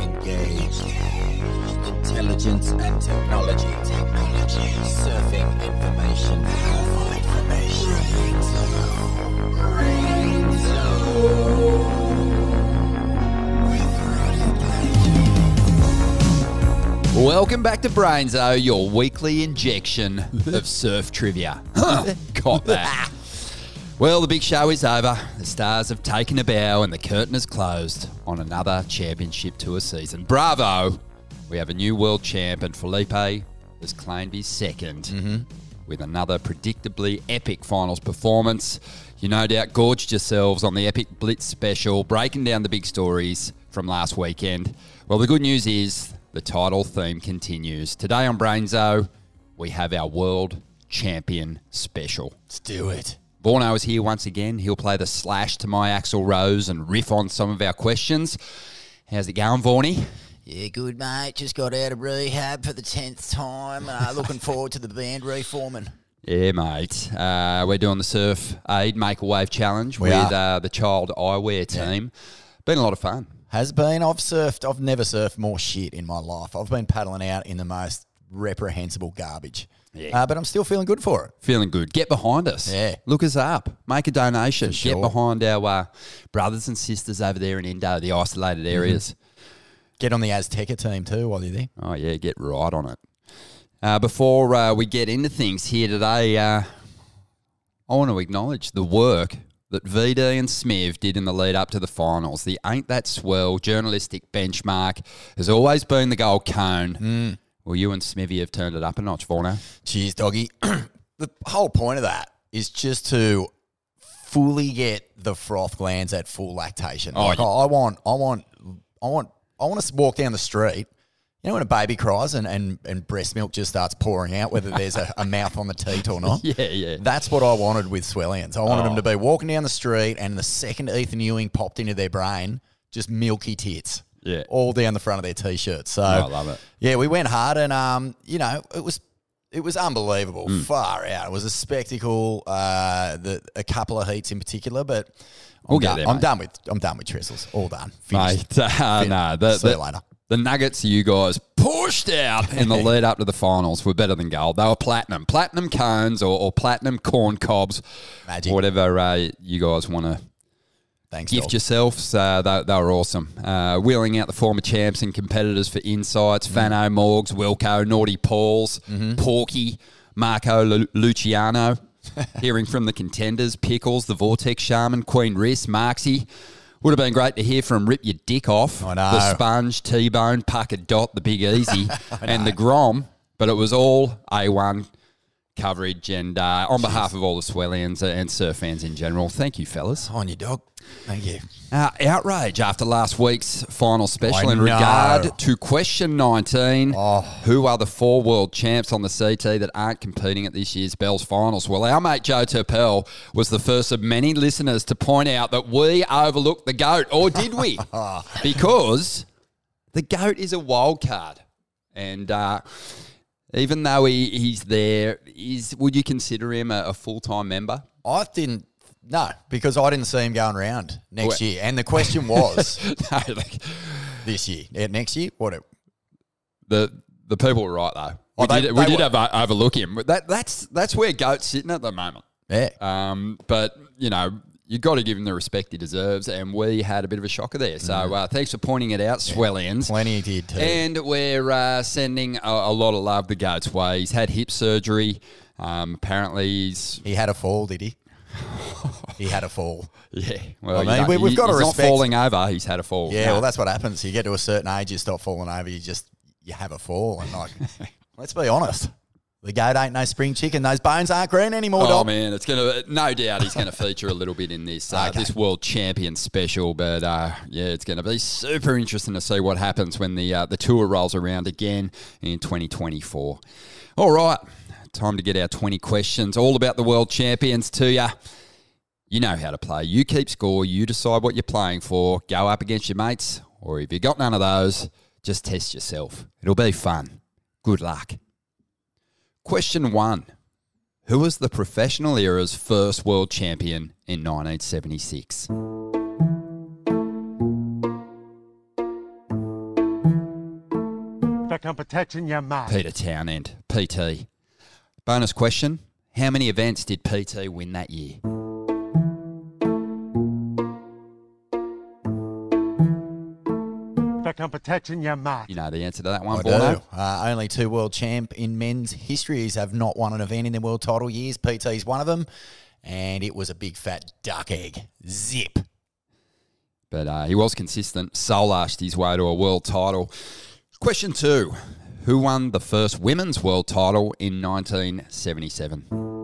Engaged. Intelligence and technology. Technology. Surfing information. Powerful Welcome back to Brainzo, your weekly injection of surf trivia. Got that. Well, the big show is over. The stars have taken a bow and the curtain has closed on another championship tour season. Bravo! We have a new world champ, and Felipe has claimed his 2nd mm-hmm. with another predictably epic finals performance. You no doubt gorged yourselves on the Epic Blitz special, breaking down the big stories from last weekend. Well, the good news is the title theme continues. Today on Brainzo, we have our world champion special. Let's do it. Vorno is here once again. He'll play the slash to my Axl Rose and riff on some of our questions. How's it going, Vorney? Yeah, good, mate. Just got out of rehab for the 10th time. Uh, looking forward to the band reforming. Yeah, mate. Uh, we're doing the Surf Aid Make a Wave Challenge We with uh, the Child Eyewear team. Been a lot of fun. Has been. I've surfed. I've never surfed more shit in my life. I've been paddling out in the most reprehensible garbage. Yeah. Uh, but I'm still feeling good for it. Feeling good. Get behind us. Yeah. Look us up. Make a donation. Sure. Get behind our uh, brothers and sisters over there in Indo, the isolated Mm-hmm. areas. Get on the Azteca team too while you're there. Oh, yeah, get right on it. Uh, before uh, we get into things here today, uh, I want to acknowledge the work that VD and Smiv did in the lead up to the finals. The Ain't That Swell journalistic benchmark has always been the gold cone. Mm. Well, you and Smivy have turned it up a notch, Vorno. Eh? Cheers, doggy. the whole point of that is just to fully get the froth glands at full lactation. Oh, like yeah. I, I want, I want, I want, I want to walk down the street. You know when a baby cries and, and, and breast milk just starts pouring out, whether there's a, a mouth on the teat or not. Yeah, yeah. That's what I wanted with Swellians. I wanted Oh. them to be walking down the street, and the second Ethan Ewing popped into their brain, just milky tits. Yeah. all down the front of their t-shirts. So I love it. Yeah, we went hard, and um, you know, it was it was unbelievable, Hmm. far out. It was a spectacle. Uh, the a couple of heats in particular, but I'm, We'll get there, I'm mate. done with I'm done with Trestles. All done. Finished. Mate, uh, no, the, See you the, later. the nuggets you guys pushed out in the lead up to the finals were better than gold. They were platinum, platinum cones or, or platinum corn cobs, Magic. whatever uh, you guys want to Thanks, gift dog. yourselves. Uh, they, they were awesome. Uh, wheeling out the former champs and competitors for insights: Mm. Fano, Morgs, Wilco, Naughty Pauls, Mm-hmm. Porky, Marco Lu- Luciano. Hearing from the contenders: Pickles, the Vortex Shaman, Queen Riss, Marksy. Would have been great to hear from Rip Your Dick Off, the Sponge, T Bone, Pucker Dot, the Big Easy, and the Grom. But it was all A1 coverage. And uh, on behalf of all the Swellians and surf fans in general, thank you, fellas. on your dog. Thank you. Uh, outrage after last week's final special I in know. regard to question 19. Oh. Who are the four world champs on the CT that aren't competing at this year's Bells finals? Well, our mate Joe Turpel was the first of many listeners to point out that we overlooked the GOAT, or did we? because the GOAT is a wild card. And uh, even though he, he's there, is would you consider him a, a full time member? I didn't. No, because I didn't see him going around next Well- year. And the question was no, like, this year, next year. What? It, The the people were right though. Oh, We they- did, we they did were. have, uh, overlook him. That that's that's where goat's sitting at the moment. yeah. Um, but you know you got to give him the respect he deserves, and we had a bit of a shocker there. So uh, thanks for pointing it out, Swellians. Plenty did too. And we're uh, sending a, a lot of love the goat's way. He's had hip surgery. Um, apparently he's he had a fall, did he? he had a fall. yeah. Well, I mean, we- we've he- got to he's respect- not falling over. He's had a fall. Yeah, No. well, that's what happens. You get to a certain age, you stop falling over. You just you have a fall, and like, let's be honest, the goat ain't no spring chicken. Those bones aren't green anymore, Oh dog. man, it's gonna no doubt he's gonna feature a little bit in this uh, Okay. this world champion special. But uh, yeah, it's gonna be super interesting to see what happens when the uh, the tour rolls around again in 2024. All right, time to get our 20 questions all about the world champions to you. You know how to play. You keep score. You decide what you're playing for. Go up against your mates, or if you got none of those, just test yourself. It'll be fun. Good luck. Question one. Who was the professional era's first world champion in 1976? Back on protecting your mark. Peter Townend, PT. Bonus question How many events did PT win that year? Back on protecting your mark. You know the answer to that one, I Vorno? Uh, only two world champ in men's histories have not won an event in their world title years. PT's one of them, and it was a big fat duck egg. Zip. But uh, he was consistent, soul-arched his way to a world title. Question two Who won the first women's world title in 1977?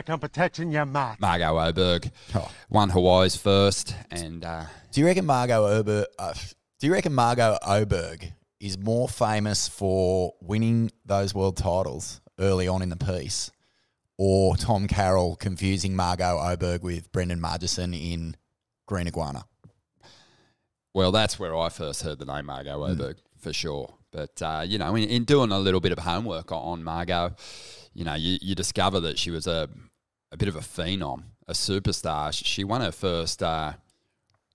Back on protecting your mark. Margo Oberg Oh. won Hawaii's first, and uh, Do you reckon Margo Oberg? Uh, do you reckon Margo Oberg is more famous for winning those world titles early on in the piece, or Tom Carroll confusing Margo Oberg with Brendan Margison in Green Iguana? Well, that's where I first heard the name Margo Mm. Oberg for sure. But uh, you know, in, in doing a little bit of homework on- on Margot, you know, you, you discover that she was a a bit of a phenom, a superstar. She- won her first uh,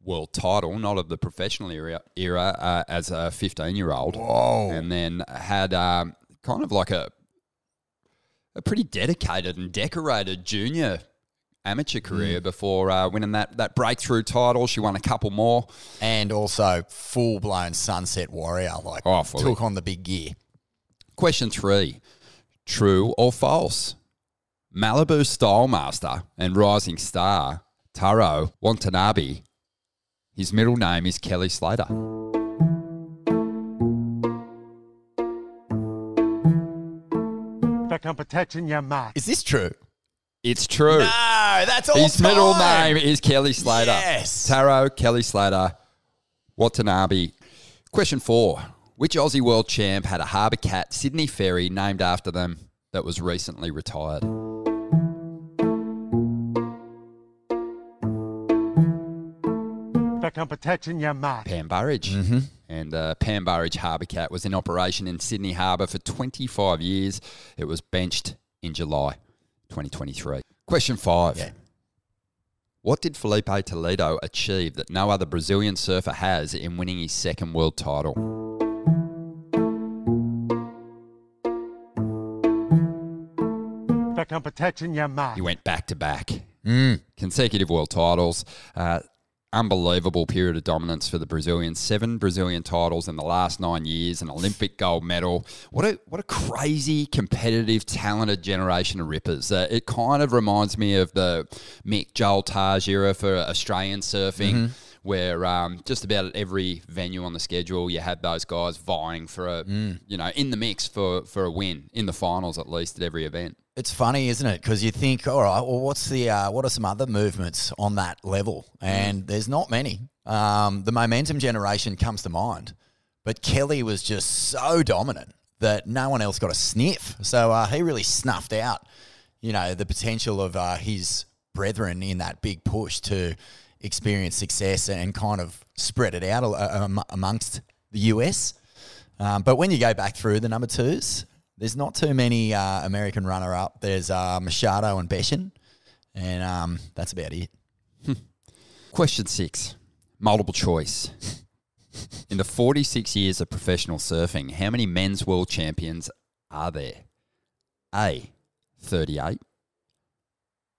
world title, not of the professional era, era uh, as a 15 year old. Whoa. And then had um, kind of like a a pretty dedicated and decorated junior amateur career before uh, winning that, that breakthrough title. She won a couple more. and also full blown Sunset Warrior, like Oh, took on the big gear. Question three True or false? Malibu Style Master and Rising Star, Taro Watanabe, his middle name is Kelly Slater. Back on protecting your mark. Is this true? It's true. No, that's all. his middle name is Kelly Slater. Yes. Taro, Kelly Slater, Watanabe. Question four Which Aussie world champ had a harbour cat, Sydney Ferry, named after them that was recently retired? Back on protecting your mark. Pam Burridge. Mm-hmm. And uh, Pam Burridge Harbour Cat was in operation in Sydney Harbour for 25 years. It was benched in July 2023. Question five. Yeah. What did Felipe Toledo achieve that no other Brazilian surfer has in winning his second world title? Back on protecting your mark. He went back to back. Consecutive world titles. Uh, unbelievable period of dominance for the Brazilians. Seven Brazilian titles in the last nine years, an Olympic gold medal. What a what a crazy, competitive, talented generation of rippers. Uh, it kind of reminds me of the Mick Joel Taj era for Australian surfing. Where um, just about at every venue on the schedule, you had those guys vying for a, you know, in the mix for, for a win in the finals at least at every event. It's funny, isn't it? Because you think, all right, well, what's the uh, what are some other movements on that level? And there's not many. Um, the momentum generation comes to mind, but Kelly was just so dominant that no one else got a sniff. So uh, he really snuffed out, you know, the potential of uh, his brethren in that big push to experience success and kind of spread it out uh, um, amongst the US. Um, but when you go back through the number twos, there's not too many uh, American runner up. There's uh, Machado and Beschen, and um, that's about it. Question six, multiple choice. In the 46 years of professional surfing, how many men's world champions are there? A, 38.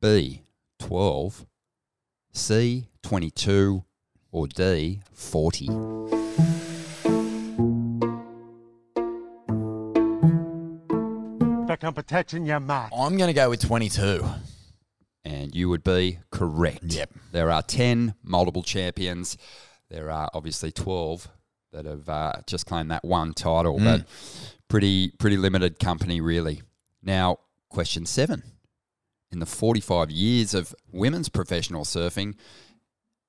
B, 12. C, 22. Or D, 40. Back on protecting your mark. I'm going to go with 22. And you would be correct. Yep. There are 10 multiple champions. There are obviously 12 that have uh, just claimed that one title, but pretty pretty limited company really. Now, question 7. In the 45 years of women's professional surfing,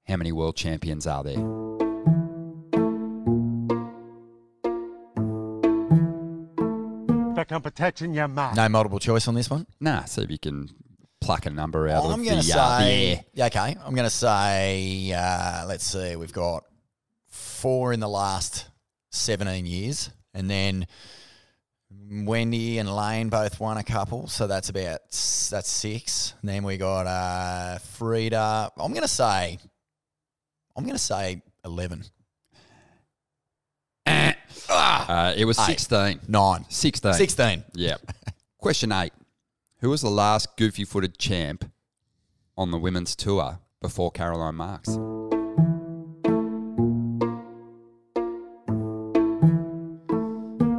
how many world champions are there? Back on protecting your mark. No multiple choice on this one. Nah, see if you can pluck a number out I'm of going the, to uh, the say, air. yeah, okay. I'm going to say, uh, let's see, we've got four in the last 17 years, and then Wendy and Layne both won a couple, so that's about that's six. And then we got uh, Frieda. I'm going to say, I'm going to say 11. Uh, it was Eight. 16. 9. 16. 16. Yeah. Question eight. Who was the last goofy footed champ on the women's tour before Caroline Marks?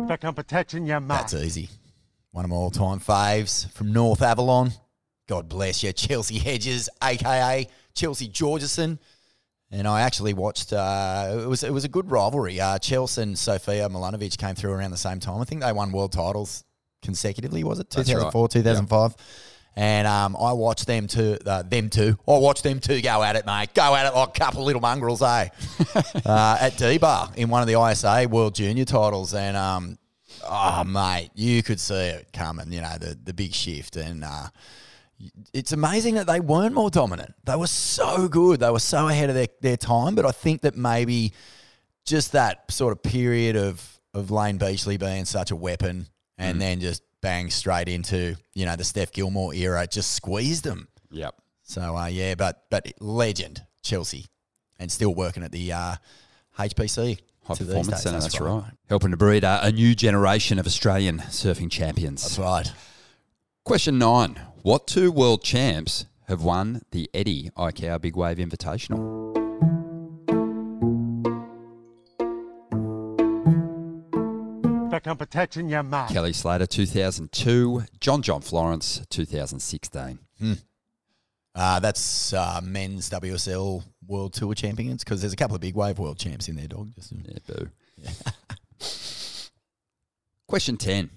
Back on protecting your mark. That's easy. One of my all time faves from North Avalon. God bless you, Chelsea Hedges, aka Chelsea Georgeson. And I actually watched. Uh, it was it was a good rivalry. Uh, Chelsea and Sofia Mulanovich came through around the same time. I think they won world titles consecutively. Was it 2004, 2005? And um, I watched them two. Uh, them two. I watched them two go at it, mate. Go at it like a couple of little mongrels, eh? uh, at D-Bah in one of the ISA World Junior titles, and um, oh mate, you could see it coming. You know the the big shift, and uh, it's amazing that they weren't more dominant. They were so good. They were so ahead of their, their time. But I think that maybe just that sort of period of of Layne Beachley being such a weapon, and then just bang straight into you know the Steph Gilmore era, just squeezed them. Yep. So uh, yeah, but but legend Chelsea, and still working at the uh, HPC. High Performance. Centre, that's, right. Helping to breed a, a new generation of Australian surfing champions. That's right. Question nine. What two world champs have won the Eddie Aikau Big Wave Invitational? Back on protecting your mark. Kelly Slater, 2002. John John Florence, 2016. Uh, that's uh, men's WSL World Tour champions because there's a couple of big wave world champs in there, dog. Just, Yeah, boo. Question 10.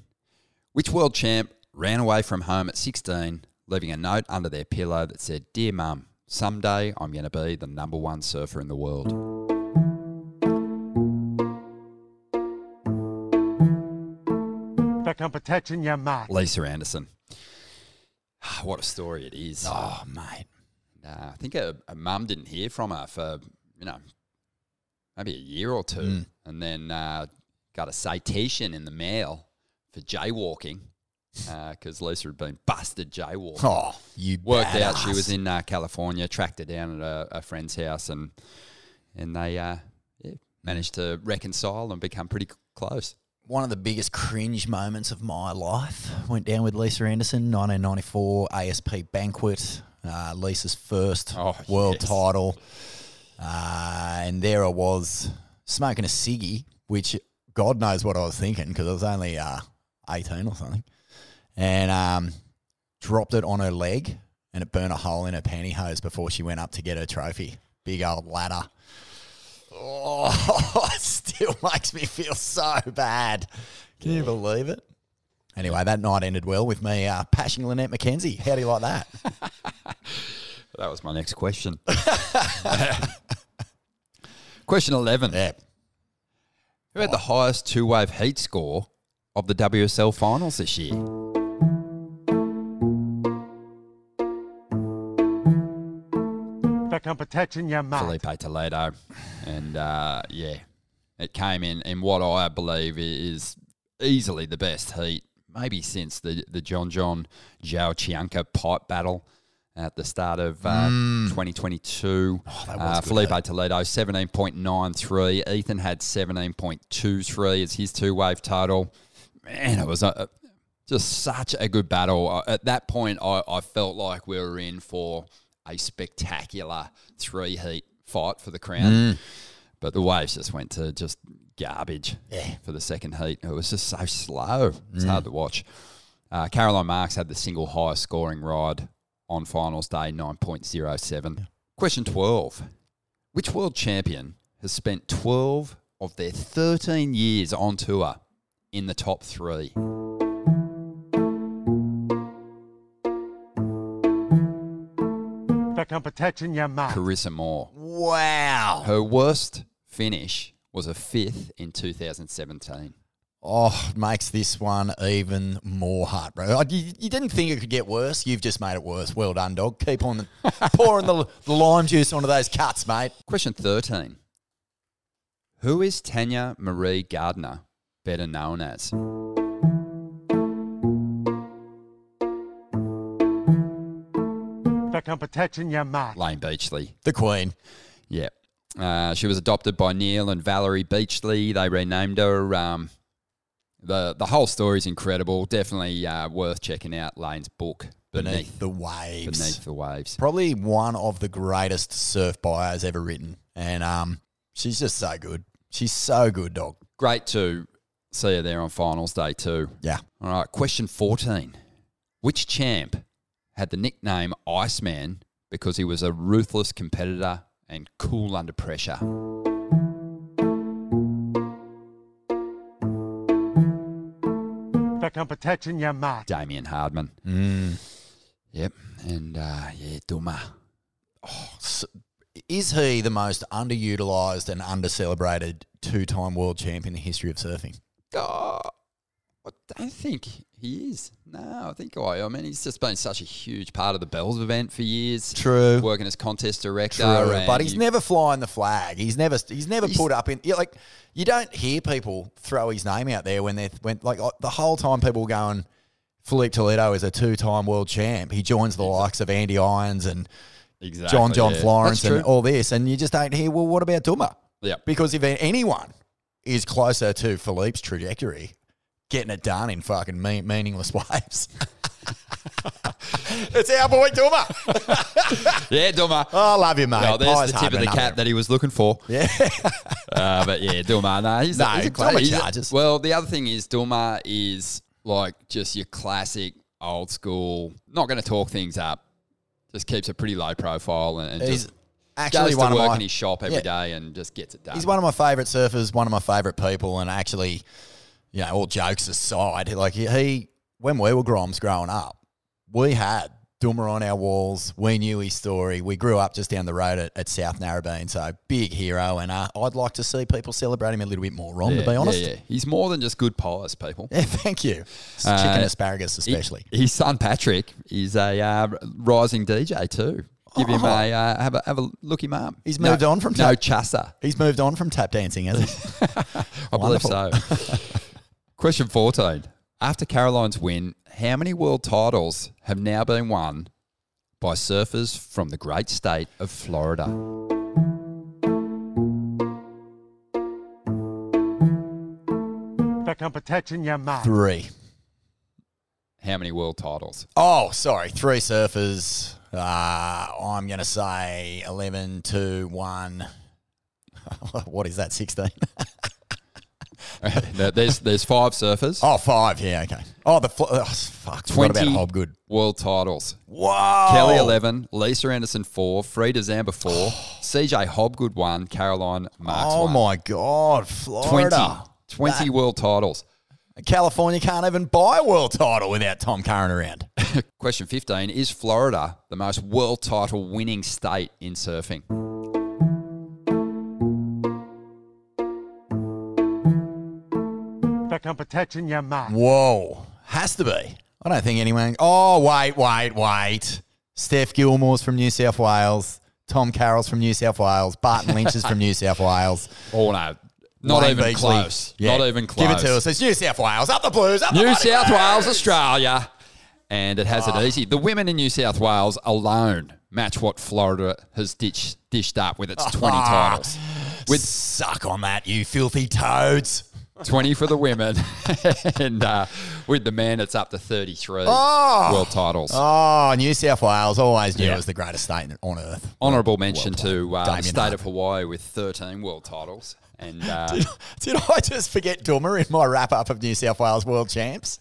Which world champ ran away from home at 16, leaving a note under their pillow that said, Dear Mum, someday I'm going to be the number one surfer in the world? Back on protecting your mark. Lisa Andersen. What a story it is. oh, mate. Uh, I think a, a mum didn't hear from her for, you know, maybe a year or two. And then uh, got a citation in the mail for jaywalking because Lisa had been busted jaywalking. Oh, you Worked out she was in uh, California, tracked her down at a, a friend's house, and and they uh, yeah, managed to reconcile and become pretty c- close. one of the biggest cringe moments of my life went down with Lisa Andersen, 1994 ASP banquet, uh, Lisa's first Oh, world yes. title, uh, and there I was smoking a ciggy, which God knows what I was thinking because I was only uh, 18 or something, and um, dropped it on her leg, and it burned a hole in her pantyhose before she went up to get her trophy. Big old ladder. Oh, it still makes me feel so bad. Can you believe it? Anyway, that night ended well with me uh, pashing Lynette McKenzie. How do you like that? That was my next question. question 11. yeah. Who had the highest two wave heat score of the WSL finals this year? Back on protecting your mark. Felipe Toledo. And uh, yeah, it came in in what I believe is easily the best heat, maybe since the, the John John João Chianca pipe battle at the start of uh, 2022. Mm. that was uh, good Felipe Toledo, 17.93. Ethan had 17.23 as his two wave total. Man, it was a, just such a good battle. Uh, At that point, I, I felt like we were in for a spectacular three heat fight for the crown. But the waves just went to just garbage Yeah. for the second heat. It was just so slow. It's hard to watch. Uh, Caroline Marks had the single highest scoring ride on finals day, 9.07. Question 12. Which world champion has spent 12 of their 13 years on tour in the top three? Back on protecting your mark. Carissa Moore. Wow. Her worst finish was a fifth in 2017. Oh, it makes this one even more heartbreaking. Oh, you, you didn't think it could get worse. You've just made it worse. Well done, dog. Keep on pouring the, the lime juice onto those cuts, mate. Question 13. Who is Tanya Marie Gardner better known as? Back on protecting your mark. Layne Beachley. The Queen. Yeah. Uh, she was adopted by Neil and Valerie Beachley. They renamed her. Um, the the whole story is incredible. Definitely uh, worth checking out Layne's book Beneath, Beneath the Waves. Beneath the Waves. Probably one of the greatest surf bios ever written. And um, she's just so good. She's so good, dog. Great to see her there on finals day too. Yeah. All right, question 14. Which champ had the nickname Iceman because he was a ruthless competitor and cool under pressure? Back on protecting your mark. Damien Hardman. Mm. Yep. And uh, yeah, Duma. S- Is he the most underutilized and under-celebrated two-time world champion in the history of surfing? Oh, I don't think he is. No, I think I. I mean, he's just been such a huge part of the Bells event for years. True. Working as contest director. True, but he's you- never flying the flag. He's never he's never He's- put up in yeah, like you don't hear people throw his name out there when they're when like the whole time people were going Felipe Toledo is a two-time world champ. He joins the likes of Andy Irons and exactly, John John yeah. Florence and all this, and you just don't hear. Well, what about Duma? Yeah. Because if anyone is closer to Felipe's trajectory, getting it done in fucking mean, meaningless waves. it's our boy Duma. Yeah, Duma. Oh, I love you, mate. Well, there's Pies the tip of the cap that he was looking for. Yeah. Uh, but yeah, Duma. No, he's, No, he's a he's a- charges. well, the other thing is Duma is like just your classic old school. Not going to talk things up. Just keeps a pretty low profile and, and just actually goes one to of work my in his shop every day Yeah. and just gets it done. He's one of my favourite surfers, one of my favourite people, and actually, you know, all jokes aside, like he, he when we were Groms growing up, we had Duma on our walls. We knew his story. We grew up just down the road at, at South Narrabeen, so big hero, and uh, I'd like to see people celebrate him a little bit more, Ron, yeah, to be honest. Yeah, yeah. He's more than just good pies, people. Yeah, thank you. Uh, Chicken asparagus, especially. He- his son Patrick is a uh, rising DJ too. Give him a uh, have a have a look him up. He's No- moved on from no tap- chassa. He's moved on from tap dancing, hasn't he? I believe so. Question 14. After Caroline's win, how many world titles have now been won by surfers from the great state of Florida? Back on protecting your mark. Three. How many world titles? Oh, sorry. Three surfers. Uh, I'm going to say 11, 2, 1. what is that, 16? There- there's there's five surfers, oh, five. Yeah, okay. Oh, the. Fl- oh, fuck. What about 20 Hobgood? world titles. Whoa. Kelly 11, Lisa Andersen 4, Frieda Zamba 4, CJ Hobgood 1, Caroline Marks Oh, 1. my God. 20, Florida. 20 world titles. California can't even buy a world title without Tom Curran around. Question 15 Is Florida the most world title winning state in surfing? Back on protecting your mark. Whoa. Has to be. I don't think anyone. Oh, wait, wait, wait. Steph Gilmore's from New South Wales. Tom Carroll's from New South Wales. Barton Lynch is from New South Wales. Oh, no. Not Wayne even Beachley. close. Yeah. Not even close. Give it to us. It's New South Wales. Up the Blues. Up New bloody South Blues. Wales, Australia. And it has Ah. it easy. The women in New South Wales alone match what Florida has ditched, dished up with its 20 Ah. titles. With Suck on that, you filthy toads. 20 for the women. and uh, with the men, it's up to 33 Oh. world titles. Oh, New South Wales always knew Yeah. it was the greatest state on earth. Honourable mention to uh, the state of Hawaii with 13 world titles. And uh, Did I just forget Duma in my wrap up of New South Wales world champs?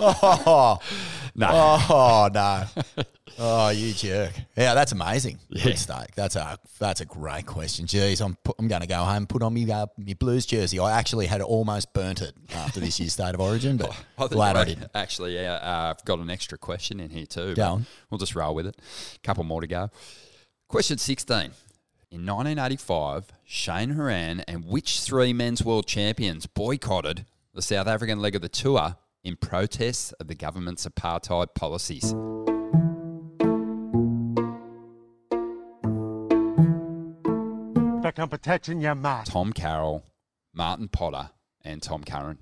Oh, no. oh no. Oh, you jerk! Yeah, that's amazing. Yeah. Good stake. That's a that's a great question. Jeez, I'm I'm going to go home, put on my uh, my Blues jersey. I actually had almost burnt it after this year's State of Origin, but I think glad I I didn't. Actually, yeah, uh, I've got an extra question in here too. Go on. We'll just roll with it. couple more to go. Question 16. In 1985, Shane Horan and which three men's world champions boycotted the South African leg of the tour in protest of the government's apartheid policies? Back on protecting your mark. Tom Carroll, Martin Potter, and Tom Curran.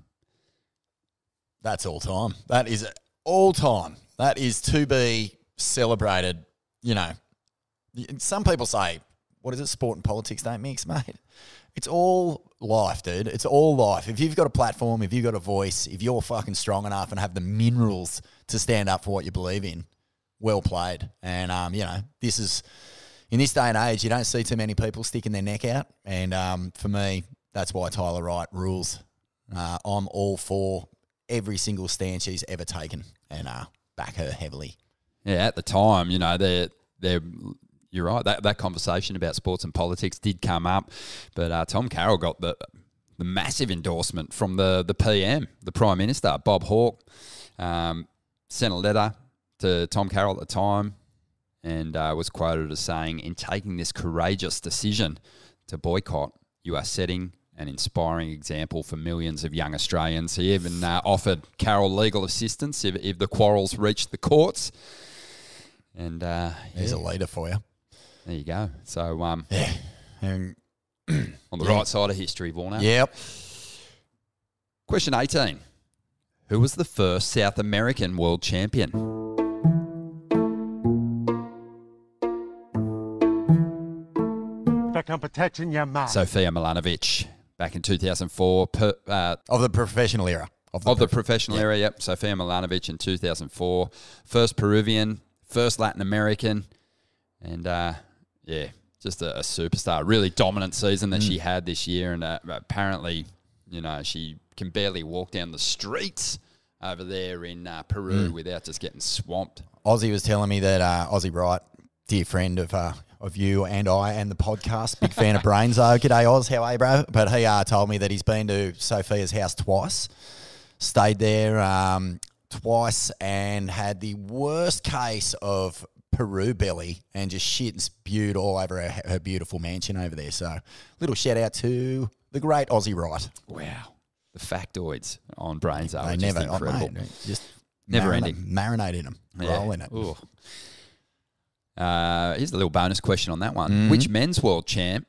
That's all time. That is all time. That is to be celebrated. You know, some people say, what is it? Sport and politics don't mix, mate. It's all life, dude. It's all life. If you've got a platform, if you've got a voice, if you're fucking strong enough and have the minerals to stand up for what you believe in, well played. And um, you know, this is in this day and age, you don't see too many people sticking their neck out. And um, for me, that's why Tyler Wright rules. Uh, I'm all for every single stand she's ever taken, and uh, back her heavily. Yeah, at the time, you know, they're they're you're right. That that conversation about sports and politics did come up, but uh, Tom Carroll got the the massive endorsement from the the PM, the Prime Minister Bob Hawke, um, sent a letter to Tom Carroll at the time, and uh, was quoted as saying, "In taking this courageous decision to boycott, you are setting." An inspiring example for millions of young Australians. He even uh, offered Carroll legal assistance if, if the quarrels reached the courts. And uh, There's yeah, a leader for you. There you go. So um, Yeah. And, on the Yeah. right side of history, Warner. yep. Question 18. Who was the first South American world champion? Back on protecting your mind. Sofia Mulanovich. Back in 2004. Per, uh, Of the professional era. Of the, of the professional yeah. area, yep. Sofia Mulanovich in 2004. First Peruvian, first Latin American. And uh, yeah, just a, a superstar. Really dominant season that Mm. she had this year. And uh, apparently, you know, she can barely walk down the streets over there in uh, Mm. Peru without just getting swamped. Ozzy was telling me that uh, Ozzy Wright, dear friend of uh, of you and I and the podcast, big fan of Brainzo. G'day Oz, how are you, bro? But he uh, told me that he's been to Sofia's house twice, stayed there um, twice, and had the worst case of Peru belly and just shit and spewed all over her, her beautiful mansion over there. So, little shout out to the great Ozzy Wright. Wow. The factoids on Brains are just never, oh, incredible. mate, just Never marinate- ending. Marinate in them, roll in it. Ooh. Uh, here's a little bonus question on that one. Mm-hmm. Which men's world champ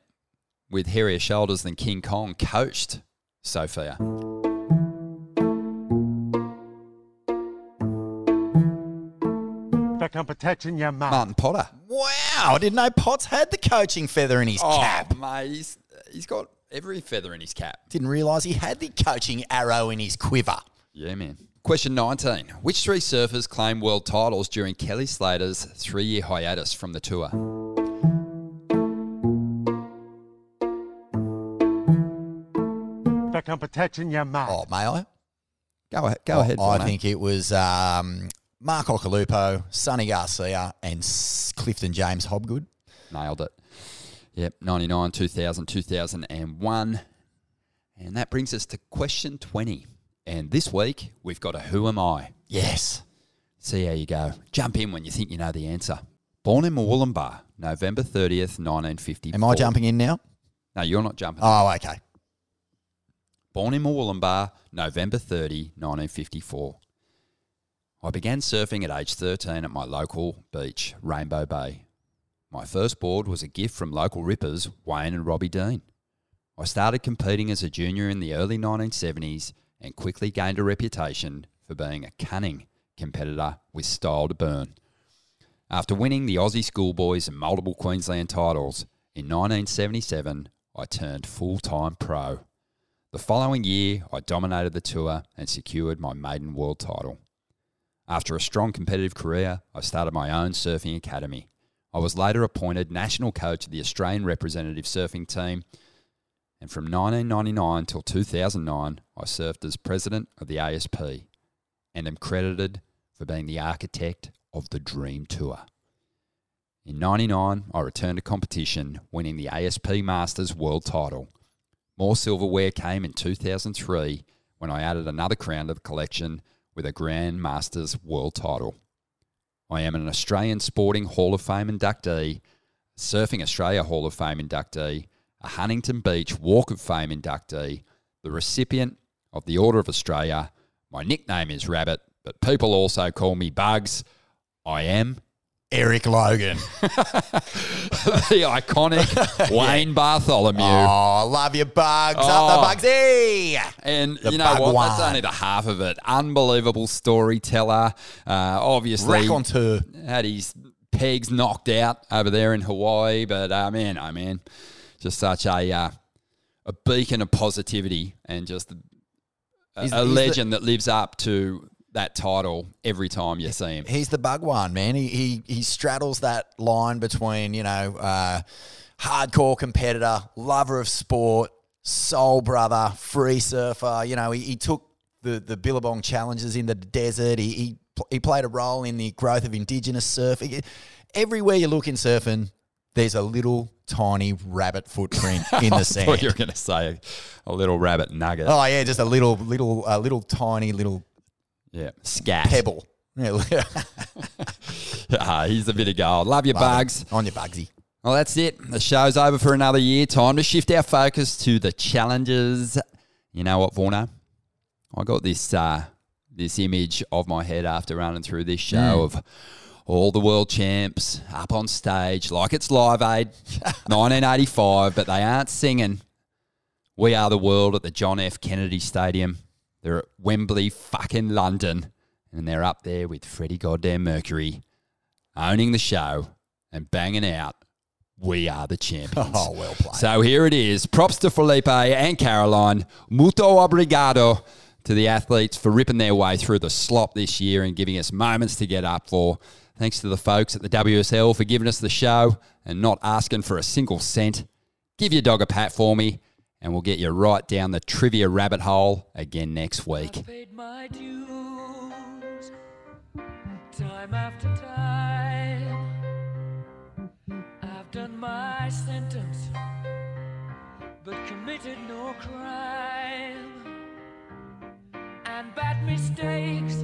with hairier shoulders than King Kong coached Sofia? Back on protecting your mind. Martin Potter. Wow, I didn't know Potts had the coaching feather in his cap. Oh, mate, he's, he's got every feather in his cap. Didn't realise he had the coaching arrow in his quiver. Yeah, man. Question 19. Which three surfers claimed world titles during Kelly Slater's three year hiatus from the tour? Back on protecting your mind. Oh, may I? Go ahead. Go ahead. I Warner. think it was um, Mark Occhilupo, Sunny Garcia, and Clifton James Hobgood. Nailed it. Yep, 99, 2000, 2001. And that brings us to question 20. And this week, we've got a Who Am I? Yes. See how you go. Jump in when you think you know the answer. Born in Murwillumbah, November 30th, 1954. Am I jumping in now? No, you're not jumping. Oh, okay. Born in Murwillumbah, November 30, 1954. I began surfing at age 13 at my local beach, Rainbow Bay. My first board was a gift from local rippers Wayne and Robbie Dean. I started competing as a junior in the early 1970s and quickly gained a reputation for being a cunning competitor with style to burn. After winning the Aussie Schoolboys and multiple Queensland titles, in 1977 I turned full time pro. The following year, I dominated the tour and secured my maiden world title. After a strong competitive career, I started my own surfing academy. I was later appointed national coach of the Australian representative surfing team, and from 1999 till 2009, I served as president of the ASP and am credited for being the architect of the Dream Tour. In 99, I returned to competition, winning the ASP Masters World title. More silverware came in 2003 when I added another crown to the collection with a Grand Masters World title. I am an Australian Sporting Hall of Fame inductee, Surfing Australia Hall of Fame inductee, a Huntington Beach Walk of Fame inductee, the recipient of the Order of Australia. My nickname is Rabbit, but people also call me Bugs. I am Eric Logan. the iconic Wayne Bartholomew. Oh, love you, Bugs. Oh. Up the Bugsy. And The you know what? Bhagwan. That's only the half of it. Unbelievable storyteller. Uh, obviously, Raconteur. had his pegs knocked out over there in Hawaii. But uh, man, oh man, just such a uh, a beacon of positivity and just a, He's- a he's the- legend that lives up to that title every time you see him. He's the bug one, man. He he he straddles that line between you know uh, hardcore competitor, lover of sport, soul brother, free surfer. You know, he, he took the the Billabong challenges in the desert. He he, he played a role in the growth of indigenous surfing. Everywhere you look in surfing, there's a little tiny rabbit footprint in the sand. you were going to say a little rabbit nugget. Oh yeah, just a little little a little tiny little Yeah, scat. pebble. Yeah, Ah, he's a bit of gold. Love you, Bugs. on your Bugsy. Well, that's it. The show's over for another year. Time to shift our focus to the challenges. You know what, Vorno? I got this uh, this image of my head after running through this show of all the world champs up on stage like it's Live Aid, 1985, but they aren't singing "We Are the World" at the John F. Kennedy Stadium. They're at Wembley, fucking London, and they're up there with Freddie Goddamn Mercury, owning the show and banging out we are the champions. Oh, well played. So here it is. Props to Felipe and Caroline. Muto obrigado to the athletes for ripping their way through the slop this year and giving us moments to get up for. Thanks to the folks at the WSL for giving us the show and not asking for a single cent. Give your dog a pat for me, and we'll get you right down the trivia rabbit hole again next week. I've paid my dues time after time. I've done my sentence, but committed no crime. And bad mistakes,